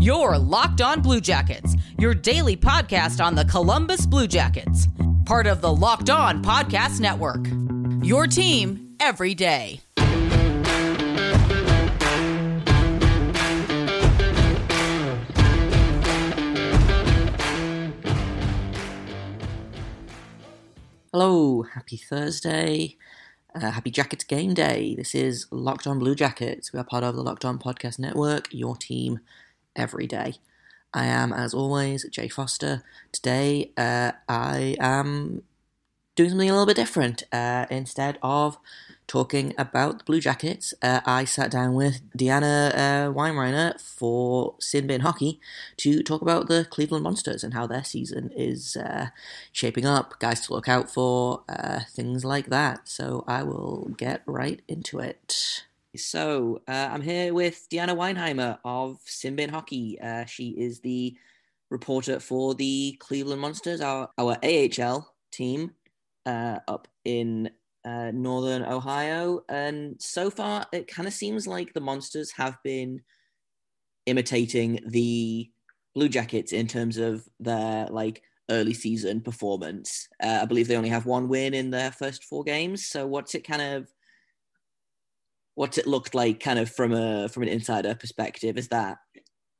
Your Locked On Blue Jackets, your daily podcast on the Columbus Blue Jackets, part of the Locked On Podcast Network. Your team every day. Hello, happy Thursday. Uh, happy Jackets game day. This is Locked On Blue Jackets. We are part of the Locked On Podcast Network, your team every day. I am, as always, Jay Foster. Today, uh, I am doing something a little bit different. Uh, instead of talking about the Blue Jackets, uh, I sat down with Deanna uh, Weinreiner for Sin Bin Hockey to talk about the Cleveland Monsters and how their season is uh, shaping up, guys to look out for, uh, things like that. So I will get right into it. So uh, I'm here with Deanna Weinheimer of Sin Bin Hockey. Uh, she is the reporter for the Cleveland Monsters, our, our AHL team uh, up in uh, northern Ohio. And so far, it kind of seems like the Monsters have been imitating the Blue Jackets in terms of their like early season performance. Uh, I believe they only have one win in their first four games. So what's it kind of what's it looked like kind of from a from an insider perspective is that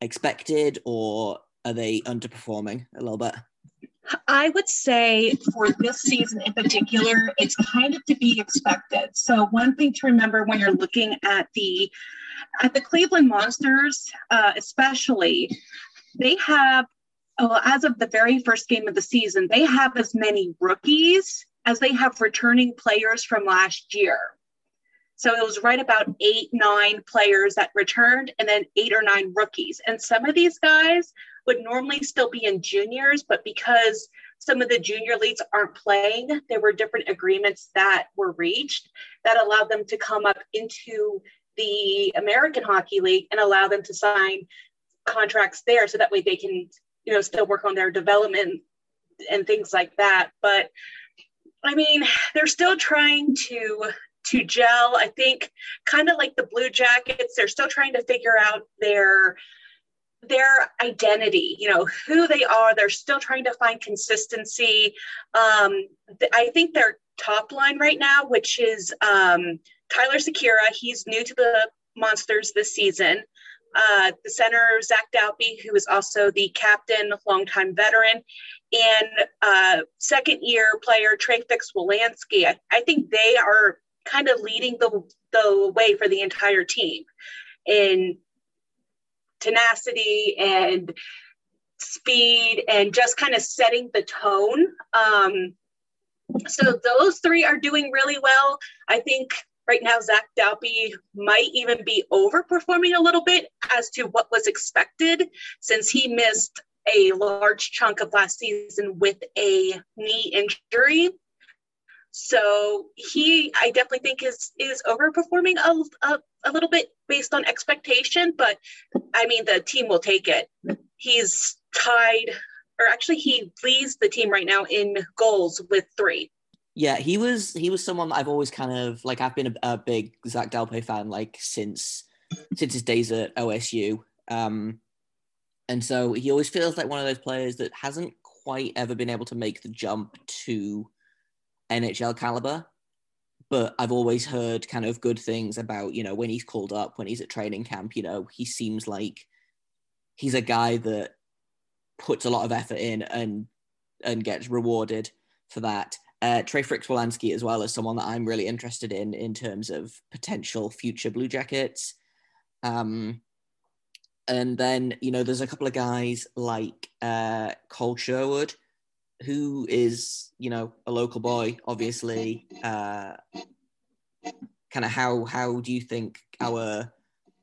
expected or are they underperforming a little bit I would say for this season in particular, it's kind of to be expected. So one thing to remember when you're looking at the at the Cleveland Monsters, uh, especially, they have well, as of the very first game of the season, they have as many rookies as they have returning players from last year. So it was right about eight, nine players that returned, and then eight or nine rookies. And some of these guys would normally still be in juniors, but because some of the junior leagues aren't playing, there were different agreements that were reached that allowed them to come up into the American Hockey League and allow them to sign contracts there so that way they can, you know, still work on their development and things like that. But I mean, they're still trying to to gel. I think kind of like the Blue Jackets, they're still trying to figure out their their identity, you know, who they are. They're still trying to find consistency. Um, th- I think their top line right now, which is um, Tyler Sikura, he's new to the Monsters this season. Uh, the center, Zach Dalpe, who is also the captain, longtime veteran, and uh, second year player Trey Fix-Wolansky. I, I think they are kind of leading the, the way for the entire team in tenacity and speed and just kind of setting the tone. Um, so those three are doing really well. I think right now Zach Dalpe might even be overperforming a little bit as to what was expected since he missed a large chunk of last season with a knee injury. So he, I definitely think is is overperforming a, a, a little bit based on expectation, but I mean the team will take it. He's tied, or actually he leads the team right now in goals with three. Yeah, he was he was someone I've always kind of like I've been a, a big Zach Dalpe fan like since since his days at OSU. Um, and so he always feels like one of those players that hasn't quite ever been able to make the jump to NHL caliber, but I've always heard kind of good things about, you know, when he's called up, when he's at training camp, you know, he seems like he's a guy that puts a lot of effort in and and gets rewarded for that. Uh, Trey Fix-Wolansky as well as someone that I'm really interested in in terms of potential future Blue Jackets. Um, and then you know there's a couple of guys like uh, Cole Sherwood who is you know a local boy obviously uh kind of how how do you think our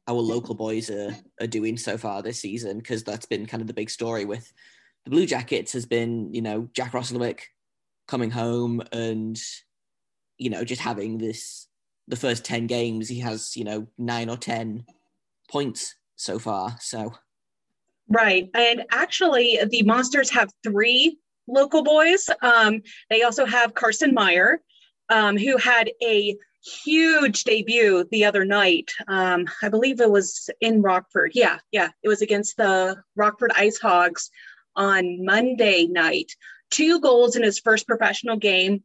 our local boys are are doing so far this season? Because that's been kind of the big story with the blue jackets has been you know jack roslovic coming home and you know just having this the first 10 games he has you know 9 or 10 points so far so. Right and actually the monsters have three local boys. Um, they also have Carson Meyer, um, who had a huge debut the other night. Um, I believe it was in Rockford. Yeah, yeah, it was against the Rockford Ice Hogs on Monday night. Two goals in his first professional game.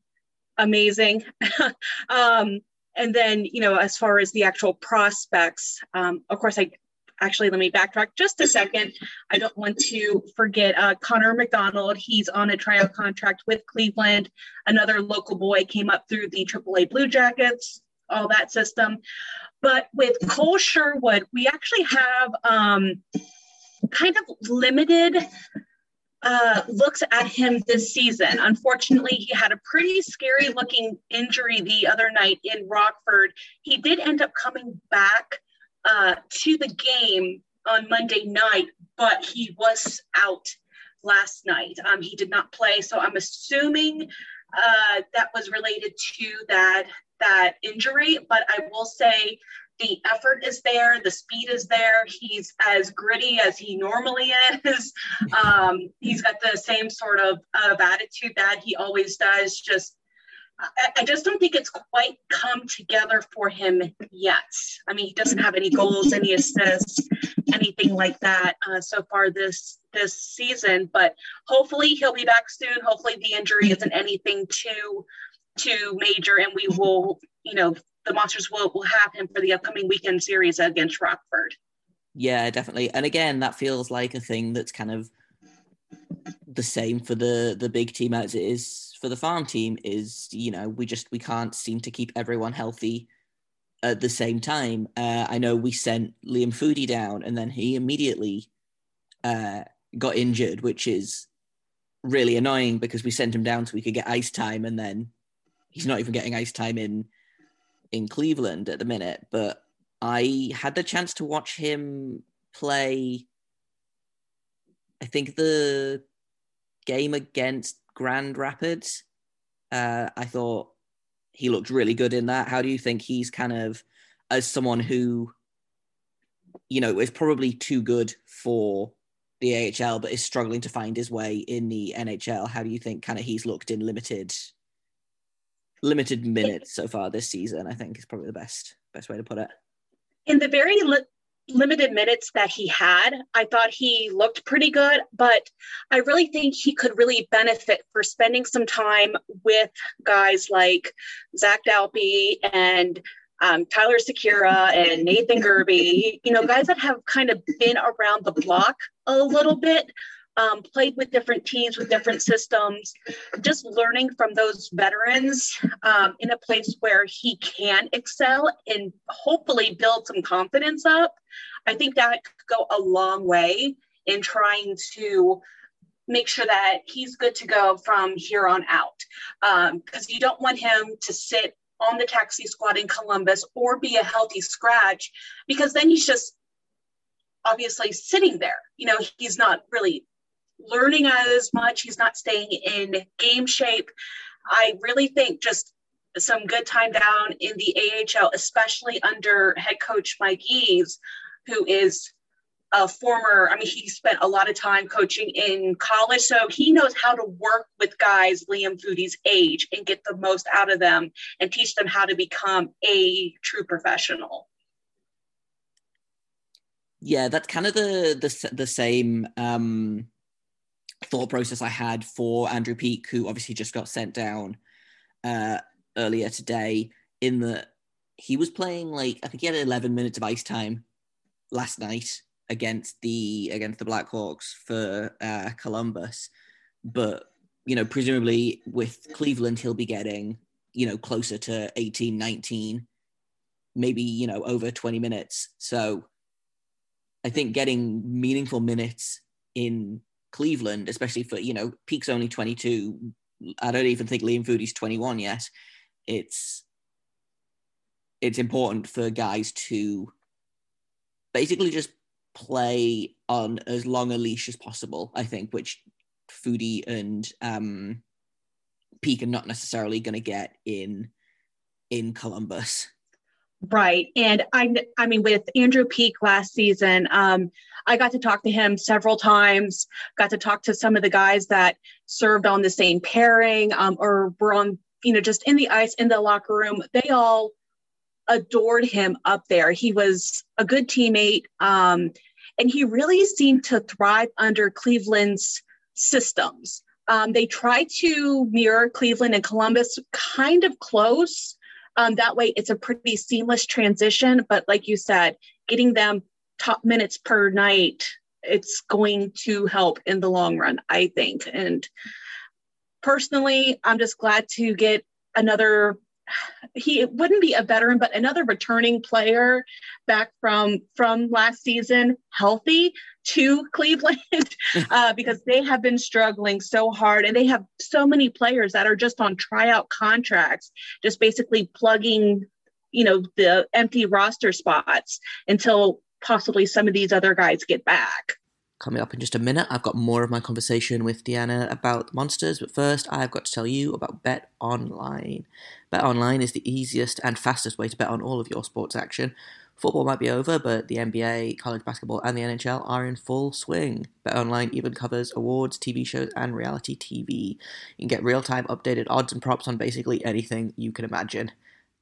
Amazing. um, and then, you know, as far as the actual prospects, um, of course, I actually let me backtrack just a second. I don't want to forget uh, Connor McDonald. He's on a tryout contract with Cleveland. Another local boy came up through the AAA Blue Jackets, all that system. But with Cole Sherwood, we actually have um, kind of limited uh, looks at him this season. Unfortunately, he had a pretty scary looking injury the other night in Rockford. He did end up coming back uh, to the game on Monday night, but he was out last night. Um, he did not play, so I'm assuming uh, that was related to that that injury. But I will say the effort is there, the speed is there. He's as gritty as he normally is. Um, he's got the same sort of, of attitude that he always does, just I, just don't think it's quite come together for him yet. I mean, he doesn't have any goals, any assists, anything like that uh, so far this this season. But hopefully he'll be back soon. Hopefully the injury isn't anything too too major, and we will, you know, the monsters will will have him for the upcoming weekend series against Rockford. Yeah, definitely. And again, that feels like a thing that's kind of the same for the the big team as it is for the farm team is you know we just we can't seem to keep everyone healthy at the same time. Uh, i know we sent liam Foudy down and then he immediately uh, got injured which is really annoying because we sent him down so we could get ice time and then he's not even getting ice time in in cleveland at the minute. But i had the chance to watch him play I think the game against Grand Rapids, uh, I thought he looked really good in that. How do you think he's kind of, as someone who, you know, is probably too good for the AHL, but is struggling to find his way in the NHL? How do you think kind of he's looked in limited, limited minutes so far this season? I think is probably the best best way to put it. In the very li- limited minutes that he had, I thought he looked pretty good, but I really think he could really benefit for spending some time with guys like Zach Dalpe and um, Tyler Sikura and Nathan Gerbe, you know, guys that have kind of been around the block a little bit, um, played with different teams, with different systems, just learning from those veterans um, in a place where he can excel and hopefully build some confidence up. I think that could go a long way in trying to make sure that he's good to go from here on out. Because um, you don't want him to sit on the taxi squad in Columbus or be a healthy scratch, because then he's just obviously sitting there. You know, he's not really learning as much, he's not staying in game shape. I really think just some good time down in the AHL, especially under head coach Mike Eaves, who is a former, I mean, he spent a lot of time coaching in college, so he knows how to work with guys Liam Foudy's age and get the most out of them and teach them how to become a true professional. Yeah, that's kind of the the, the same um, thought process I had for Andrew Peeke, who obviously just got sent down uh, earlier today. In that he was playing like I think he had 11 minutes of ice time last night against the against the Blackhawks for uh, Columbus, but you know presumably with Cleveland he'll be getting you know closer to 18, 19, maybe you know over 20 minutes. So I think getting meaningful minutes in Cleveland, especially for you know Peeke's only 22. I don't even think Liam Foudy's 21 yet. It's it's important for guys to basically just play on as long a leash as possible, I think, which Foudy and um, Peeke are not necessarily going to get in in Columbus. Right. And I I mean with Andrew Peeke last season, um, I got to talk to him several times, got to talk to some of the guys that served on the same pairing um, or were on, you know, just in the ice in the locker room. They all adored him up there. He was a good teammate. Um, and he really seemed to thrive under Cleveland's systems. Um, they try to mirror Cleveland and Columbus kind of close. Um, that way, it's a pretty seamless transition. But like you said, getting them top minutes per night, it's going to help in the long run, I think. And personally, I'm just glad to get another he wouldn't be a veteran, but another returning player back from from last season, healthy to Cleveland, uh, because they have been struggling so hard, and they have so many players that are just on tryout contracts, just basically plugging, you know, the empty roster spots until possibly some of these other guys get back. Coming up in just a minute, I've got more of my conversation with Deanna about monsters, but first I've got to tell you about Bet Online. Bet Online is the easiest and fastest way to bet on all of your sports action. Football might be over, but the NBA, college basketball, and the NHL are in full swing. Bet Online even covers awards, TV shows, and reality TV. You can get real time updated odds and props on basically anything you can imagine.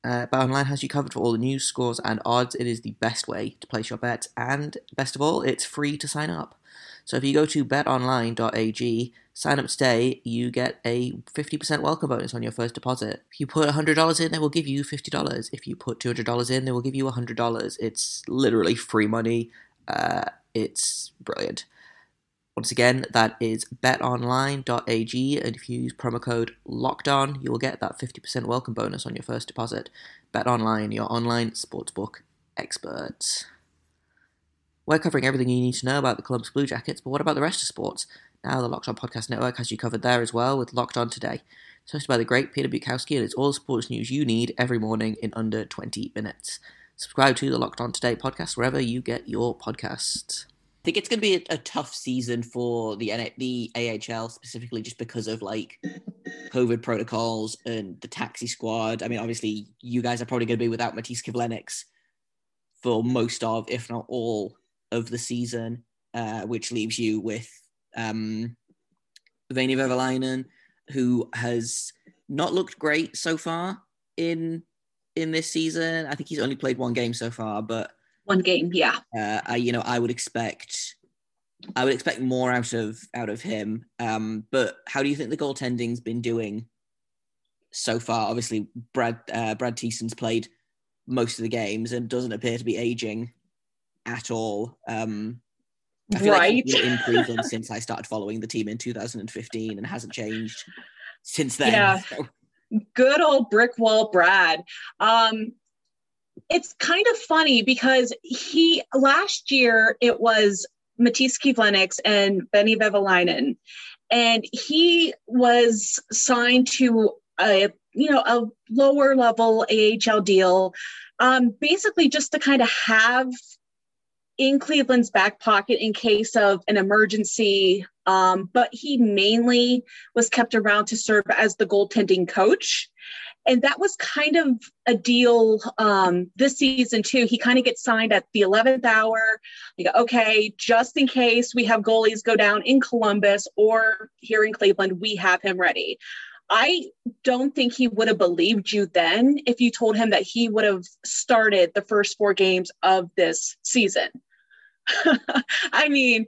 Uh, BetOnline has you covered for all the news, scores, and odds. It is the best way to place your bets, and best of all, it's free to sign up. So if you go to betonline.ag, sign up today, you get a 50% welcome bonus on your first deposit. If you put $100 in, they will give you $50. If you put $200 in, they will give you $100. It's literally free money. Uh, it's brilliant. Once again, that is betonline.ag, and if you use promo code LOCKEDON, you will get that 50% welcome bonus on your first deposit. BetOnline, your online sportsbook experts. We're covering everything you need to know about the Columbus Blue Jackets, but what about the rest of sports? Now, the Locked On Podcast Network has you covered there as well with Locked On Today. It's hosted by the great Peter Bukowski, and it's all the sports news you need every morning in under 20 minutes. Subscribe to the Locked On Today podcast wherever you get your podcasts. Think it's going to be a, a tough season for the the AHL specifically, just because of like COVID protocols and the taxi squad. I mean, obviously, you guys are probably going to be without Matiss Kivlenieks for most of, if not all, of the season, uh, which leaves you with um, Veini who has not looked great so far in in this season. I think he's only played one game so far, but one game, yeah. Uh, I, you know, I would expect, I would expect more out of out of him. Um, but how do you think the goaltending's been doing so far? Obviously, Brad uh, Brad Thiessen's played most of the games and doesn't appear to be aging at all. Um, I feel right. like he's improving since I started following the team in 2015 and hasn't changed since then. Yeah. So. Good old brick wall Brad. Um, it's kind of funny because he last year it was Matiss Kivlenieks and Veini Vehviläinen, and he was signed to a you know a lower level AHL deal, um, basically just to kind of have in Cleveland's back pocket in case of an emergency. Um, but he mainly was kept around to serve as the goaltending coach. And that was kind of a deal um, this season, too. He kind of gets signed at the 11th hour. You go, okay, just in case we have goalies go down in Columbus or here in Cleveland, we have him ready. I don't think he would have believed you then if you told him that he would have started the first four games of this season. I mean,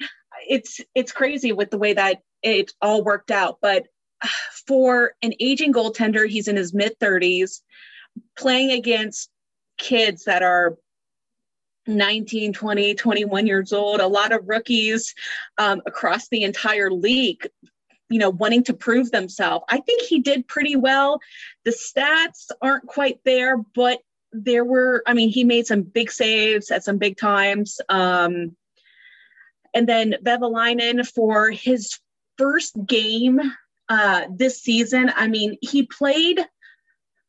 it's it's crazy with the way that it all worked out. But for an aging goaltender, he's in his mid 30s, playing against kids that are 19, 20, 21 years old, a lot of rookies um, across the entire league, you know, wanting to prove themselves. I think he did pretty well. The stats aren't quite there, but there were, I mean, he made some big saves at some big times. Um, and then Vehviläinen for his first game uh, this season. I mean, he played,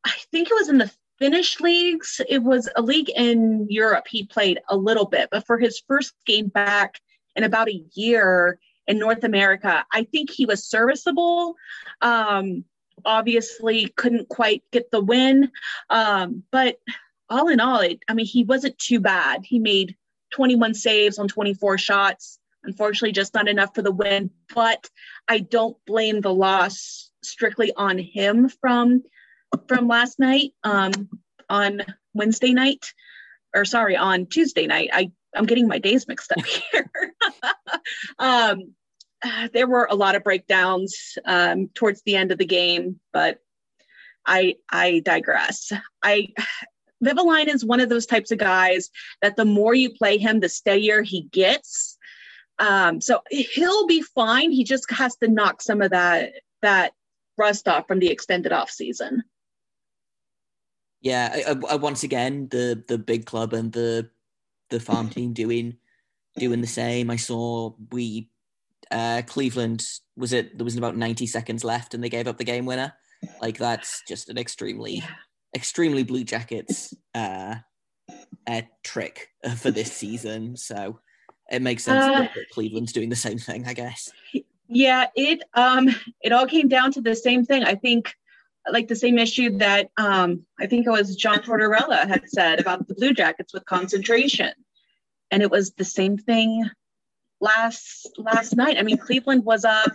I think it was in the Finnish leagues. It was a league in Europe. He played a little bit, but for his first game back in about a year in North America, I think he was serviceable. Um, obviously couldn't quite get the win. Um, but all in all, it, I mean, he wasn't too bad. He made 21 saves on 24 shots. Unfortunately, just not enough for the win. But I don't blame the loss strictly on him from from last night. Um, on Wednesday night, or sorry, on Tuesday night. I I'm getting my days mixed up here. um, there were a lot of breakdowns um, towards the end of the game, but I I digress. I Vehviläinen is one of those types of guys that the more you play him, the steadier he gets. Um, so he'll be fine. He just has to knock some of that that rust off from the extended off season. Yeah, I, I, once again, the the big club and the the farm team doing doing the same. I saw we uh, Cleveland was it there was about ninety seconds left and they gave up the game winner. Like that's just an extremely yeah. extremely Blue Jackets uh, uh, trick for this season. So it makes sense uh, that Cleveland's doing the same thing, I guess. Yeah, it um it all came down to the same thing. I think like the same issue that um I think it was John Tortorella had said about the Blue Jackets with concentration. And it was the same thing last last night. I mean, Cleveland was up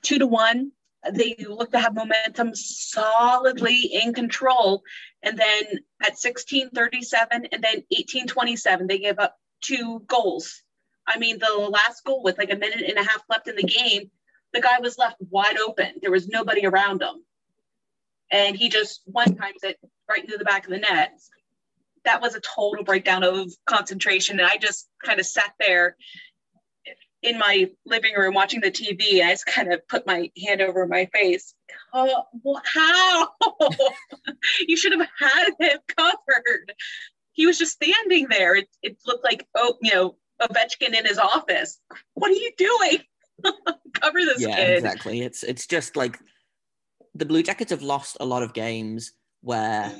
two to one. They looked to have momentum solidly in control. And then at 1637 and then 1827, they gave up two goals I mean, the last goal with like a minute and a half left in the game, the guy was left wide open. There was nobody around him. And he just one times it right into the back of the net. That was a total breakdown of concentration. And I just kind of sat there in my living room watching the TV. I just kind of put my hand over my face. Oh, how? you should have had him covered. He was just standing there. It, it looked like, oh, you know, Ovechkin in his office. What are you doing? Cover this yeah, kid. exactly. It's it's just like the Blue Jackets have lost a lot of games where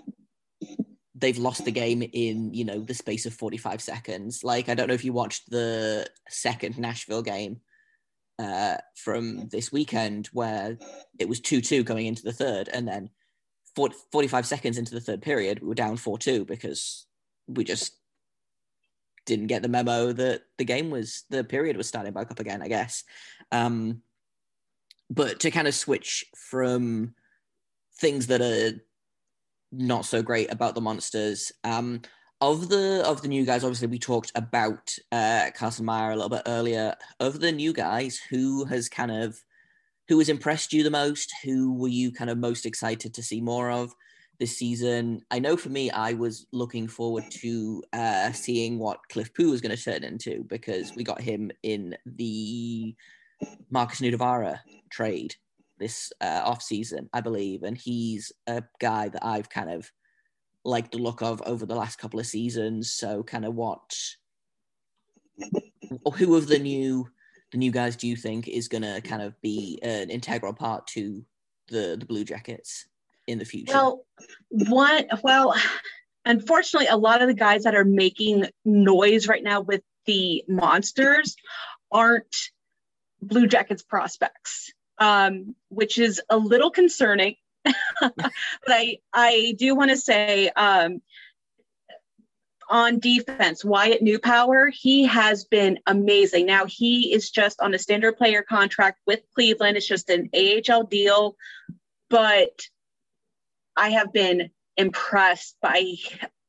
they've lost the game in you know the space of 45 seconds like i don't know if you watched the second nashville game uh, from this weekend where it was 2-2 going into the third and then 40, 45 seconds into the third period we were down 4-2 because we just didn't get the memo that the game was the period was starting back up again, I guess. Um, but to kind of switch from things that are not so great about the monsters. Um, of the of the new guys, obviously we talked about uh, Carson Meyer a little bit earlier. Of the new guys, who has kind of who has impressed you the most? Who were you kind of most excited to see more of? This season. I know for me, I was looking forward to uh, seeing what Cliff Pu was going to turn into because we got him in the Markus Nutivaara trade this uh, off season, I believe, and he's a guy that I've kind of liked the look of over the last couple of seasons. So, kind of what, who of the new the new guys do you think is going to kind of be an integral part to the the Blue Jackets? In the future? Well, one, well, unfortunately, a lot of the guys that are making noise right now with the monsters aren't Blue Jackets prospects, um, which is a little concerning. but I, I do want to say um, on defense, Wyatt Newpower, he has been amazing. Now he is just on a standard player contract with Cleveland. It's just an AHL deal, but I have been impressed by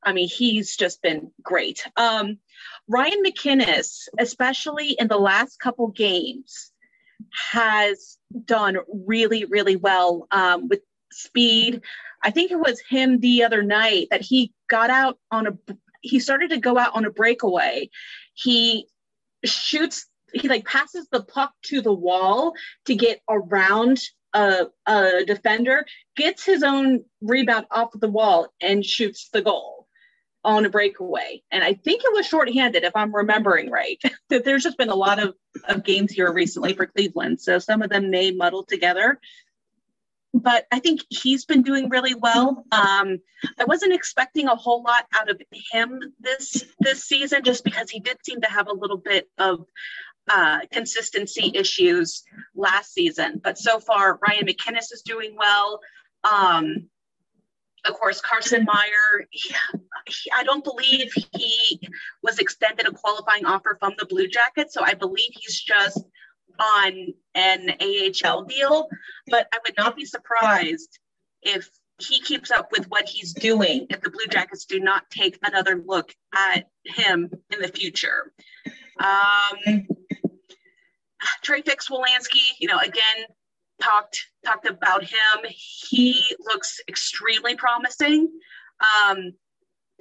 I mean, he's just been great. Um, Ryan MacInnis, especially in the last couple games, has done really, really well um, with speed. I think it was him the other night that he got out on a, he started to go out on a breakaway. He shoots, he like passes the puck to the wall to get around a, a defender, gets his own rebound off the wall and shoots the goal on a breakaway. And I think it was shorthanded, if I'm remembering right. that there's just been a lot of, of games here recently for Cleveland. So some of them may muddle together. But I think he's been doing really well. Um, I wasn't expecting a whole lot out of him this this season, just because he did seem to have a little bit of uh, consistency issues last season. But so far, Ryan MacInnis is doing well. Um, of course, Carson Meyer, he, he, I don't believe he was extended a qualifying offer from the Blue Jackets. So I believe he's just on an AHL deal. But I would not be surprised if he keeps up with what he's doing if the Blue Jackets do not take another look at him in the future. Um, Trey Fix-Wolansky, you know, again, talked talked about him. He looks extremely promising. Um,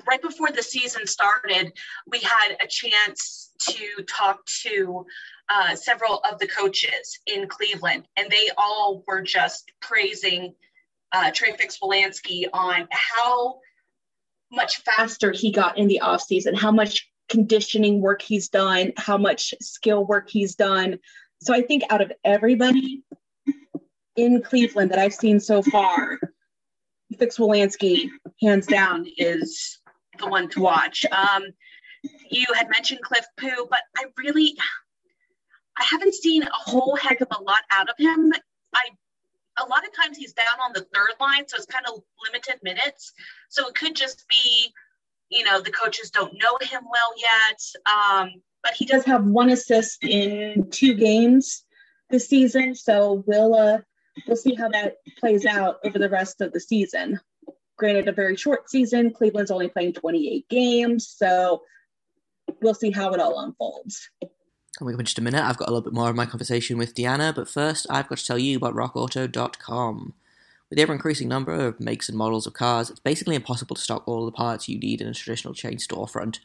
right before the season started, we had a chance to talk to uh, several of the coaches in Cleveland, and they all were just praising uh, Trey Fix-Wolansky on how much faster he got in the offseason, how much conditioning work he's done, how much skill work he's done. So I think out of everybody in Cleveland that I've seen so far, Fix-Wolansky, hands down, is the one to watch. Um, you had mentioned Cliff Pu, but I really, I haven't seen a whole heck of a lot out of him. I a lot of times he's down on the third line, so it's kind of limited minutes. So it could just be, you know, the coaches don't know him well yet. Um, but he does have one assist in two games this season. So we'll uh, we'll see how that plays out over the rest of the season. Granted, a very short season. Cleveland's only playing 28 games, so we'll see how it all unfolds. Coming up in just a minute, I've got a little bit more of my conversation with Deanna, but first, I've got to tell you about RockAuto.com. With the ever increasing number of makes and models of cars, it's basically impossible to stock all the parts you need in a traditional chain storefront.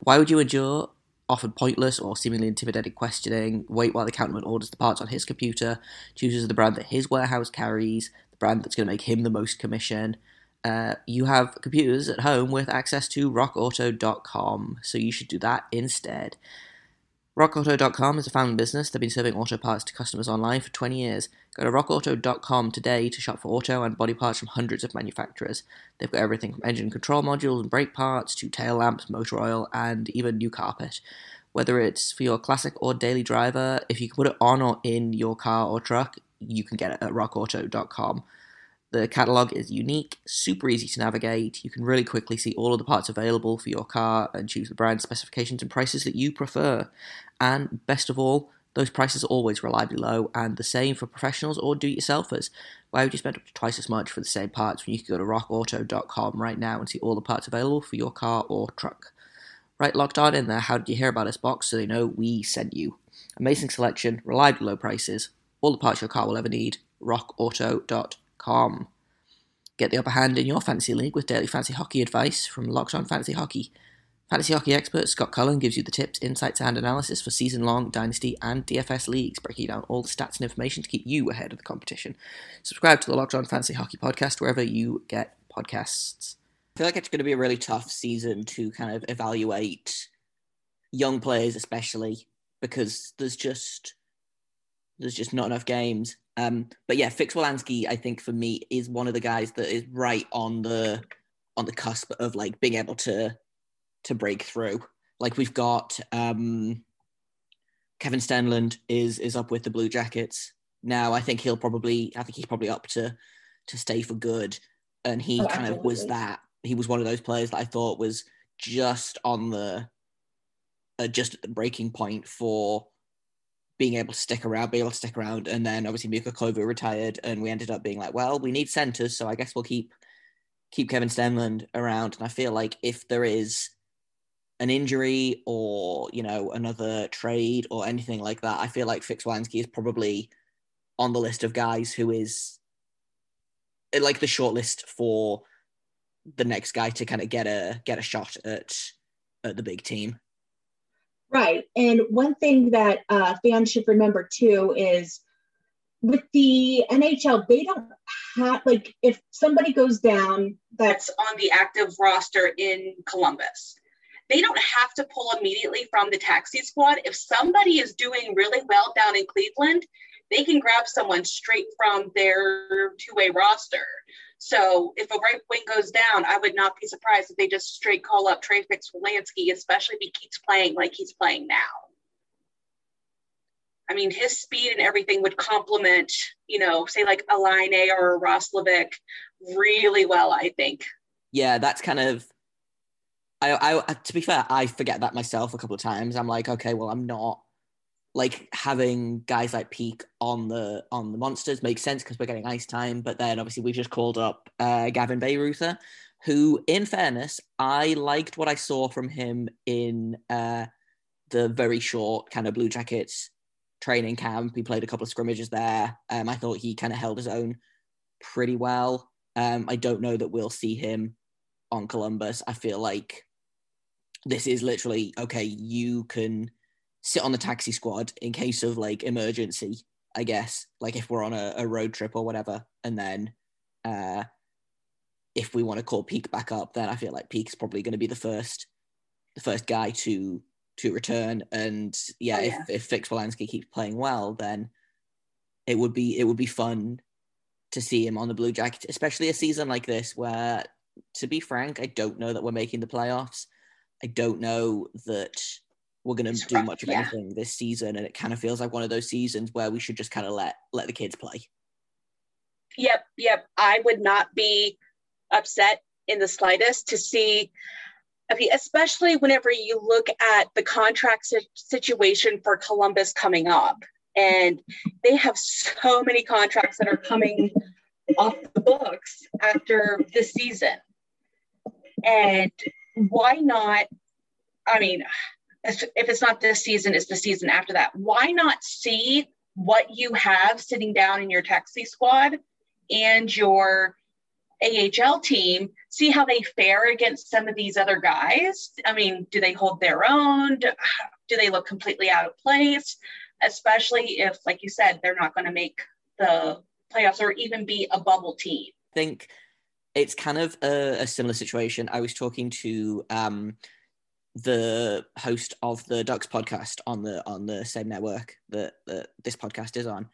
Why would you endure often pointless or seemingly intimidating questioning, wait while the accountant orders the parts on his computer, chooses the brand that his warehouse carries, the brand that's going to make him the most commission. Uh, you have computers at home with access to rockauto.com, so you should do that instead. RockAuto.com is a family business. They've been serving auto parts to customers online for 20 years. Go to rockauto.com today to shop for auto and body parts from hundreds of manufacturers. They've got everything from engine control modules and brake parts to tail lamps, motor oil, and even new carpet. Whether it's for your classic or daily driver, if you can put it on or in your car or truck, you can get it at rockauto.com. The catalogue is unique, super easy to navigate. You can really quickly see all of the parts available for your car and choose the brand specifications and prices that you prefer. And best of all, those prices are always reliably low and the same for professionals or do it yourselfers. Why would you spend up to twice as much for the same parts when you can go to rockauto.com right now and see all the parts available for your car or truck? Right, locked on in there, how did you hear about us box so they know we sent you? Amazing selection, reliably low prices, all the parts your car will ever need, rockauto.com. Get the upper hand in your fantasy league with daily fancy hockey advice from Locked On Fantasy Hockey. Fantasy hockey expert Scott Cullen gives you the tips, insights, and analysis for season long Dynasty and DFS leagues, breaking down all the stats and information to keep you ahead of the competition. Subscribe to the Locked On Fantasy Hockey podcast wherever you get podcasts. I feel like it's going to be a really tough season to kind of evaluate young players, especially because there's just there's just not enough games. Um, but yeah, Fix-Wolansky, I think for me is one of the guys that is right on the on the cusp of like being able to to break through. Like we've got um, Kevin Stenlund is is up with the Blue Jackets now. I think he'll probably I think he's probably up to to stay for good, and he oh, kind of was that. He was one of those players that I thought was just on the uh, just at the breaking point for being able to stick around, be able to stick around, and then obviously Mikko Koivu retired, and we ended up being like, well, we need centers, so I guess we'll keep keep Kevin Stenlund around. And I feel like if there is an injury or you know another trade or anything like that, I feel like Fix-Wolansky is probably on the list of guys who is like the short list for the next guy to kind of get a get a shot at at the big team. Right. And one thing that uh, fans should remember too is with the NHL, they don't have, like, if somebody goes down that's on the active roster in Columbus, they don't have to pull immediately from the taxi squad. If somebody is doing really well down in Cleveland, they can grab someone straight from their two way roster. So if a right wing goes down, I would not be surprised if they just straight call up Trey Fix-Wolansky, especially if he keeps playing like he's playing now. I mean, his speed and everything would complement, you know, say like a Laine or a Roslovic really well, I think. Yeah, that's kind of. I, I, to be fair, I forget that myself a couple of times. I'm like, okay, well, I'm not like having guys like Peeke on the on the monsters makes sense because we're getting ice time. But then obviously we've just called up uh, Gavin Bayreuther, who, in fairness, I liked what I saw from him in uh, the very short kind of Blue Jackets training camp. He played a couple of scrimmages there. Um, I thought he kind of held his own pretty well. Um, I don't know that we'll see him on Columbus. I feel like this is literally okay. You can sit on the taxi squad in case of like emergency, I guess, like if we're on a, a road trip or whatever. And then uh, if we want to call Peeke back up, then I feel like Peeke's probably going to be the first, the first guy to to return. And yeah, oh, yeah. if if Fix Wolansky keeps playing well, then it would be it would be fun to see him on the Blue Jacket, especially a season like this where, to be frank, I don't know that we're making the playoffs. I don't know that we're going to do much of yeah. anything this season, and it kind of feels like one of those seasons where we should just kind of let let the kids play. Yep, yep. I would not be upset in the slightest to see, especially whenever you look at the contract situation for Columbus coming up, and they have so many contracts that are coming off the books after this season, and Mm-hmm. why not? I mean, if, if it's not this season, it's the season after that. Why not see what you have sitting down in your taxi squad and your AHL team, see how they fare against some of these other guys. I mean, do they hold their own? Do, do they look completely out of place? Especially if, like you said, they're not going to make the playoffs or even be a bubble team. I think it's kind of a, a similar situation. I was talking to um, the host of the Ducks podcast on the on the same network that, that this podcast is on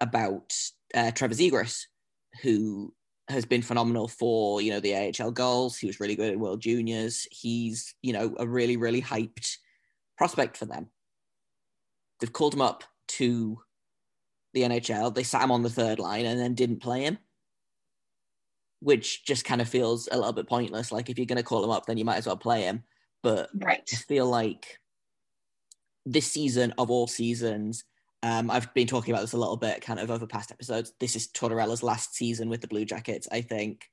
about uh, Trevor Zegras, who has been phenomenal for you know the AHL Gulls. He was really good at World Juniors. He's you know a really really hyped prospect for them. They've called him up to the NHL. They sat him on the third line and then didn't play him, which just kind of feels a little bit pointless. Like if you're going to call him up, then you might as well play him. But right. I feel like this season of all seasons, um, I've been talking about this a little bit kind of over past episodes. This is Tortorella's last season with the Blue Jackets, I think.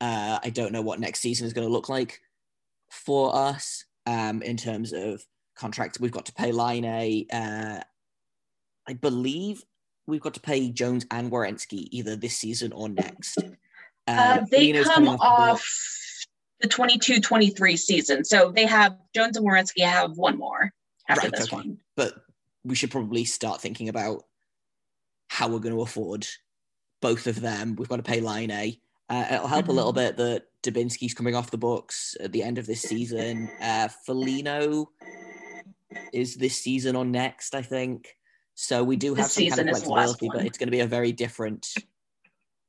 Uh, I don't know what next season is going to look like for us um, in terms of contracts. We've got to pay Laine. Uh, I believe we've got to pay Jones and Werenski either this season or next. Uh, uh, they come off the 22 23 season. So they have Jones and Werenski have one more after right, this okay. one. But we should probably start thinking about how we're going to afford both of them. We've got to pay Laine. Uh, it'll help mm-hmm. a little bit that Dubinsky's coming off the books at the end of this season. Uh, Foligno is this season or next, I think. So we do have this some kind of flexibility, but it's going to be a very different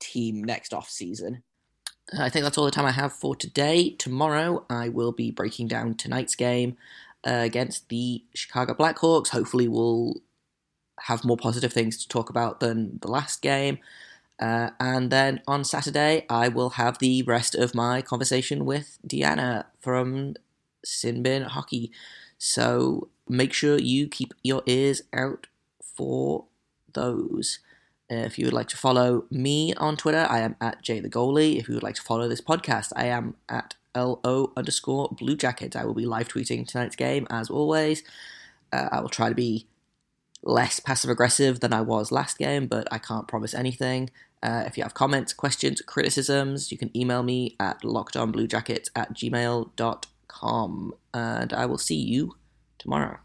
team next off season. I think that's all the time I have for today. Tomorrow, I will be breaking down tonight's game uh, against the Chicago Blackhawks. Hopefully, we'll have more positive things to talk about than the last game. Uh, and then on Saturday, I will have the rest of my conversation with Deanna from Sinbin Hockey. So make sure you keep your ears out for those. If you would like to follow me on Twitter, I am at Jay the Goalie. If you would like to follow this podcast, I am at LO underscore Blue Jackets. I will be live tweeting tonight's game as always. Uh, I will try to be less passive aggressive than I was last game, but I can't promise anything. Uh, if you have comments, questions, criticisms, you can email me at lockedonbluejackets at gmail.com. And I will see you tomorrow.